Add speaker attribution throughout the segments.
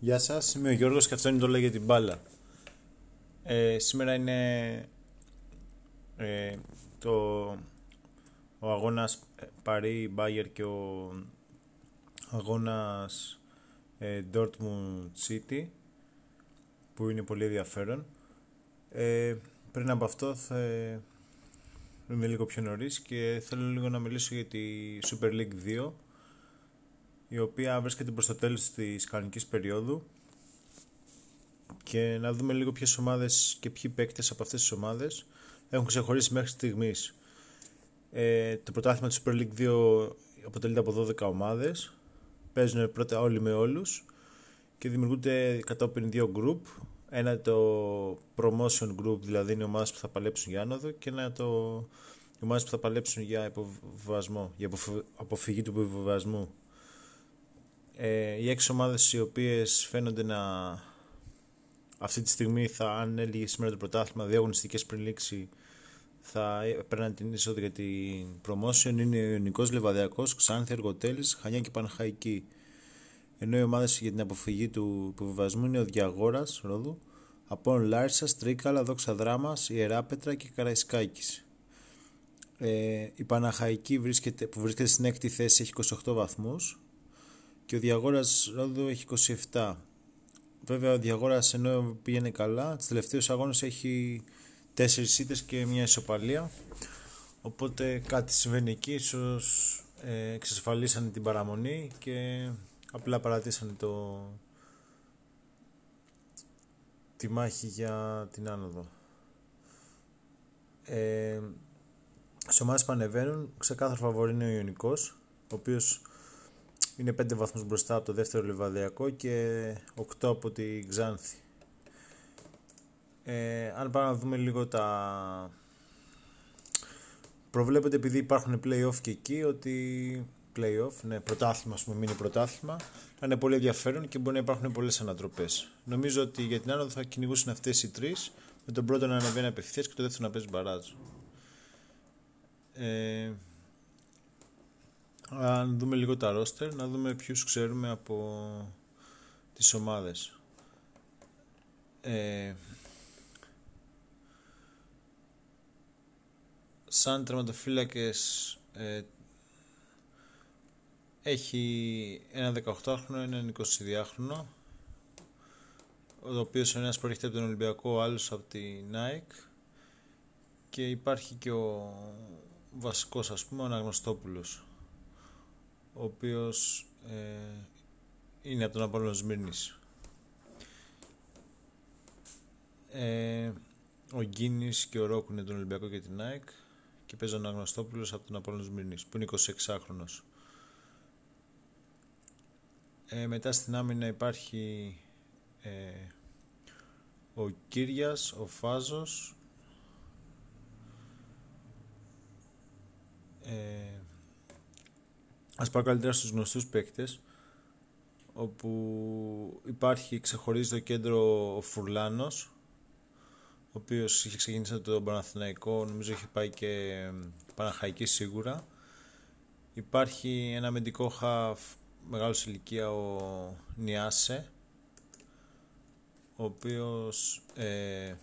Speaker 1: Γεια σας, είμαι ο Γιώργος και αυτό είναι το «Λέγε την μπάλα». Ε, σήμερα είναι ε, το, ο αγώνας Παρί Μπάγερ και ο αγώνας ε, Dortmund City που είναι πολύ ενδιαφέρον. Ε, πριν από αυτό θα είμαι λίγο πιο νωρίς και θέλω λίγο να μιλήσω για τη Super League 2 η οποία βρίσκεται προς το τέλος της κανονικής περίοδου. Και να δούμε λίγο ποιες ομάδες και ποιοι παίκτες από αυτές τις ομάδες έχουν ξεχωρίσει μέχρι στιγμής. Ε, το πρωτάθλημα της Super League 2 αποτελείται από 12 ομάδες. Παίζουν πρώτα όλοι με όλους και δημιουργούνται κατόπιν δύο group. Ένα το promotion group δηλαδή είναι ομάδες που θα παλέψουν για άνοδο και ένα το ομάδες που θα παλέψουν για υποβιβασμό για αποφυγή του υποβιβασμού ε, οι έξι ομάδες οι οποίες φαίνονται να αυτή τη στιγμή θα αν έλεγε σήμερα το πρωτάθλημα δύο αγωνιστικές πριν λήξει θα παίρνουν την είσοδο για την promotion. Είναι ο Ιωνικός Λεβαδιακός, Ξάνθη, Εργοτέλης, Χανιά και Πανχαϊκή. Ενώ οι ομάδες για την αποφυγή του υποβιβασμού είναι ο Διαγόρας Ρόδου, Απόν Λάρισας, Τρίκαλα, Δόξα Δράμας, Ιεράπετρα και Καραϊσκάκης. Ε, η Παναχαϊκή βρίσκεται, που βρίσκεται στην έκτη θέση έχει 28 βαθμούς και ο Διαγόρας Ρόδου έχει 27. Βέβαια ο Διαγόρας ενώ πήγαινε καλά, τις τελευταίους αγώνες έχει 4 ήττες και μια ισοπαλία. Οπότε κάτι συμβαίνει εκεί, ίσως ε, εξασφαλίσανε την παραμονή και απλά παρατήσανε το... τη μάχη για την άνοδο. Ε, σε ομάδες που ανεβαίνουν, ξεκάθαρο φαβορή είναι ο Ιωνικός, ο οποίος είναι 5 βαθμούς μπροστά από το δεύτερο λιβαδιακό και 8 από τη Ξάνθη. Ε, αν πάμε να δούμε λίγο τα... Προβλέπεται επειδή υπάρχουν play-off και εκεί ότι play-off, ναι, πρωτάθλημα, ας πούμε, μείνει πρωτάθλημα, θα είναι πολύ ενδιαφέρον και μπορεί να υπάρχουν πολλές ανατροπές. Νομίζω ότι για την άνοδο θα κυνηγούσαν αυτές οι τρεις, με τον πρώτο να ανεβαίνει απευθείας και το δεύτερο να παίζει μπαράζ. Ε, αν δούμε λίγο τα ρόστερ, να δούμε ποιους ξέρουμε από τις ομάδες. Ε, σαν τερματοφύλακες ε, έχει ένα 18χρονο, ένα 22χρονο ο οποίος ο ένας προέρχεται από τον Ολυμπιακό, ο άλλος από τη Nike και υπάρχει και ο βασικός ας πούμε ο Αναγνωστόπουλος ο οποίος ε, είναι από τον Απόλλων Σμύρνης. Ε, ο Γκίνης και ο Ρόκου είναι τον Ολυμπιακό και την ΑΕΚ και παίζει ο Αγνωστόπουλος από τον Απόλλων Σμύρνης που είναι 26χρονος. Ε, μετά στην άμυνα υπάρχει ε, ο Κύριας, ο Φάζος, ε, Ας πάω καλύτερα στους γνωστούς παίκτες όπου υπάρχει, ξεχωρίζει το κέντρο ο Φουρλάνος ο οποίος είχε ξεκινήσει από τον Παναθηναϊκό, νομίζω έχει πάει και Παναχαϊκή σίγουρα. Υπάρχει ένα μεντικό χαφ μεγάλος ηλικία ο Νιάσε ο οποίος ε,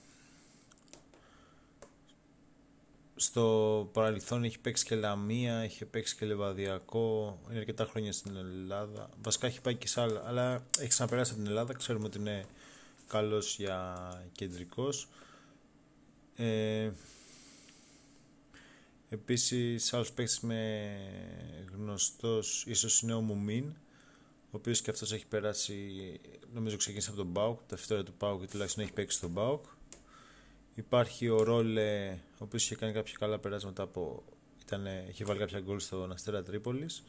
Speaker 1: στο παρελθόν έχει παίξει και Λαμία, έχει παίξει και Λεβαδιακό, είναι αρκετά χρόνια στην Ελλάδα. Βασικά έχει πάει και σε άλλα, αλλά έχει ξαναπεράσει από την Ελλάδα, ξέρουμε ότι είναι καλός για κεντρικός. Ε, επίσης άλλος παίκτης με γνωστός ίσως είναι ο Μουμίν, ο οποίος και αυτός έχει περάσει, νομίζω ξεκίνησε από τον Μπάουκ, τα φυτόρια του Μπάουκ και τουλάχιστον έχει παίξει στον Μπάουκ. Υπάρχει ο Ρόλε, ο οποίος είχε κάνει κάποια καλά περάσματα από... Ήτανε, είχε βάλει κάποια γκολ στο Αστέρα Τρίπολης.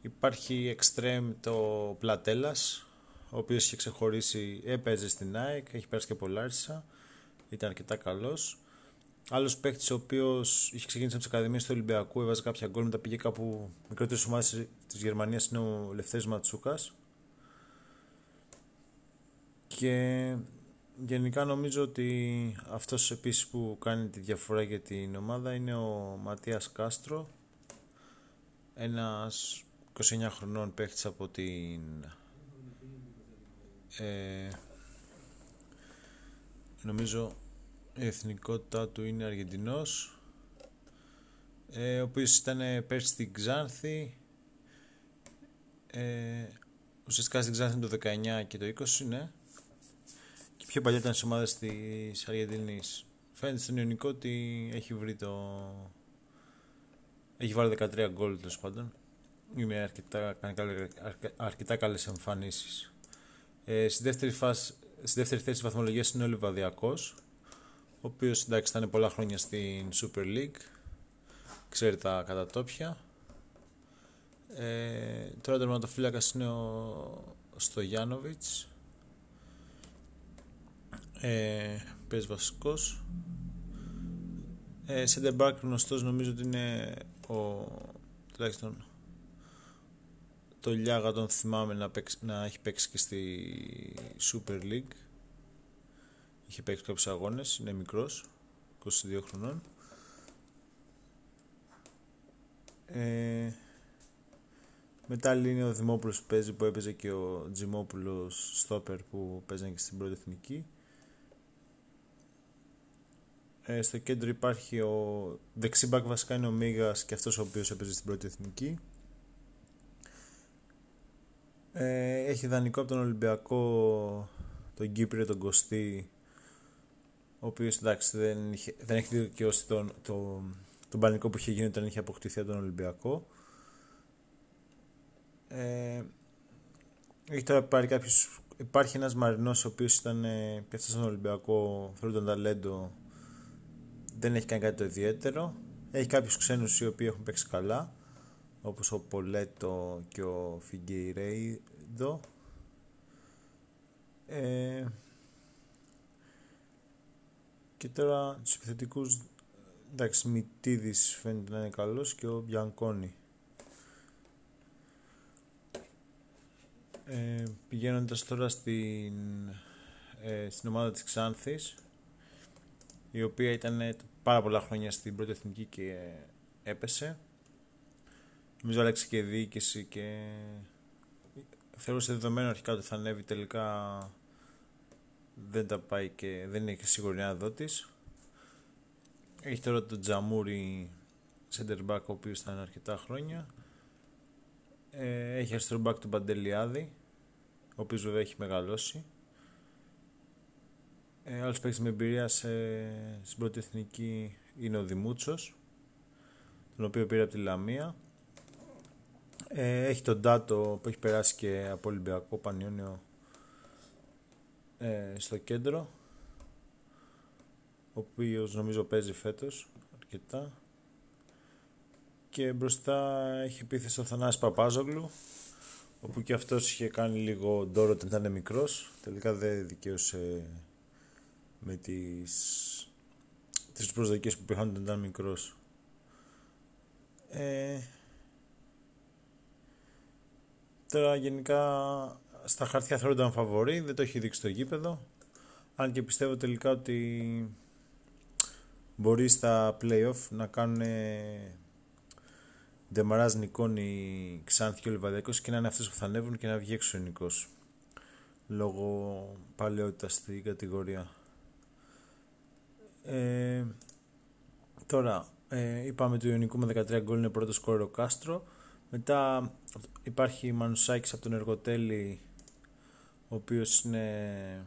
Speaker 1: Υπάρχει Extreme το Πλατέλας, ο οποίος είχε ξεχωρίσει, έπαιζε στην ΑΕΚ, έχει πέρασει και Πολάρισα, ήταν αρκετά καλός. Άλλος παίκτης, ο οποίος είχε ξεκινήσει από τις Ακαδημίες του Ολυμπιακού, έβαζε κάποια γκολ, μετά πήγε κάπου μικρότερες ομάδες της Γερμανίας, είναι ο Λευτέρης Ματσούκας. Και Γενικά νομίζω ότι αυτός επίσης που κάνει τη διαφορά για την ομάδα είναι ο Ματίας Κάστρο ένας 29 χρονών παίχτης από την ε, νομίζω η εθνικότητά του είναι Αργεντινός ε, ο οποίος ήταν πέρσι στην Ξάνθη ε, ουσιαστικά στην Ξάνθη το 19 και το 20 ναι. και πιο παλιά ήταν στις ομάδες της Αργεντινής. Φαίνεται στον Ιωνικό ότι έχει βρει το έχει βάλει 13 γκολ τέλος πάντων. Είναι αρκετά, κάνει αρκετά καλές εμφανίσεις. Ε, στη, δεύτερη φάση, στη δεύτερη θέση βαθμολογίας είναι ο Λιβαδιακός ο οποίος εντάξει ήταν πολλά χρόνια στην Super League. Ξέρει τα κατατόπια. Ε, τώρα τερματοφύλακας είναι ο Στογιάνοβιτς ε, παίζει βασικός. Ε, Center γνωστός νομίζω ότι είναι ο τουλάχιστον το Λιάγα τον θυμάμαι να, να έχει παίξει και στη Super League. Είχε παίξει κάποιους αγώνες είναι μικρός 22 χρονών. Ε, μετά είναι ο Δημόπουλος που παίζει που έπαιζε και ο Τζιμόπουλος Στόπερ που παίζανε και στην πρώτη εθνική ε, στο κέντρο υπάρχει ο δεξιμπάκ βασικά είναι ο Μίγας και αυτός ο οποίος έπαιζε στην πρώτη εθνική. Ε, έχει δανεικό από τον Ολυμπιακό τον Κύπριο, τον Κωστή ο οποίος εντάξει δεν, είχε, δεν έχει δικαιώσει τον, το, τον πανικό που είχε γίνει όταν είχε αποκτηθεί από τον Ολυμπιακό. Ε, έχει τώρα πάρει κάποιος υπάρχει ένας Μαρινός ο οποίος ήταν ε, στον Ολυμπιακό θέλω τον ταλέντο δεν έχει κάνει κάτι το ιδιαίτερο. Έχει κάποιους ξένους οι οποίοι έχουν παίξει καλά όπως ο Πολέτο και ο Φιγκεϊρέιδο. Ε, και τώρα τους επιθετικούς εντάξει Μητίδης φαίνεται να είναι καλός και ο Μπιανκόνη. Ε, πηγαίνοντας τώρα στην, ε, στην ομάδα της Ξάνθης η οποία ήταν πάρα πολλά χρόνια στην πρώτη εθνική και έπεσε Νομίζω άλλαξε και διοίκηση και θεωρούσε δεδομένο αρχικά ότι θα ανέβει τελικά δεν τα πάει και δεν είναι και σίγουρη να της. Έχει τώρα τον Τζαμούρι center back ο οποίος ήταν αρκετά χρόνια. Ε, έχει αριστερό back τον Παντελιάδη ο οποίος βέβαια έχει μεγαλώσει. Ε, άλλος παίκτης με εμπειρία σε, στην πρώτη εθνική είναι ο Δημούτσος τον οποίο πήρε από τη Λαμία. Ε, έχει τον Ντάτο που έχει περάσει και από Ολυμπιακό Πανιόνιο ε, στο κέντρο ο οποίος νομίζω παίζει φέτος αρκετά. Και μπροστά έχει επίθεση ο Θανάσης Παπάζογλου όπου και αυτός είχε κάνει λίγο ντόρο όταν ήταν μικρός. Τελικά δεν δικαίωσε με τις, τις προσδοκίες που πήγαν όταν ήταν μικρός ε, Τώρα γενικά στα χαρτιά θεωρούνταν φαβορή, δεν το έχει δείξει το γήπεδο. Αν και πιστεύω τελικά ότι μπορεί στα playoff να κάνουν Ντεμαράζ Νικόνη Ξάνθη και ο Λιβαδιακός και να είναι αυτές που θα ανέβουν και να βγει έξω ο Νικός λόγω παλαιότητας στην κατηγορία. Ε, τώρα, ε, είπαμε του Ιωνικού με 13 γκολ είναι πρώτος σκόρο ο Κάστρο. Μετά υπάρχει Μανουσάκης από τον Εργοτέλη ο οποίος είναι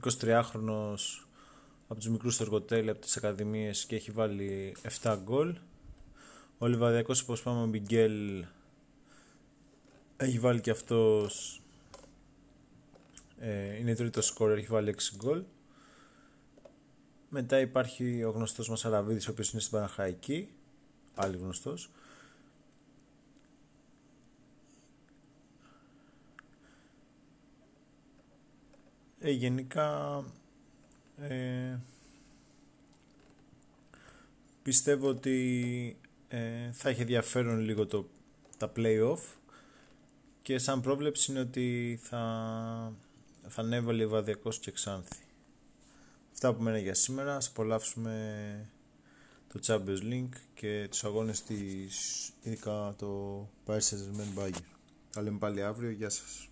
Speaker 1: 23χρονος από τους μικρούς του Εργοτέλη από τις Ακαδημίες και έχει βάλει 7 γκολ ο Λιβαδιακός όπως πάμε ο Μπιγκέλ έχει βάλει και αυτός ε, είναι τρίτος σκόρ, έχει βάλει 6 γκολ μετά υπάρχει ο γνωστός μας Αραβίδης ο οποίος είναι στην Παναχαϊκή πάλι γνωστός Ε, γενικά ε, πιστεύω ότι ε, θα έχει ενδιαφέρον λίγο το, τα play-off και σαν πρόβλεψη είναι ότι θα, θα ανέβαλε Λιβαδιακός και Ξάνθη. Αυτά που μένει για σήμερα. Ας απολαύσουμε το Champions League και τους αγώνες της, ειδικά το Paris Saint-Germain Bayern. Θα λέμε πάλι αύριο. Γεια σας.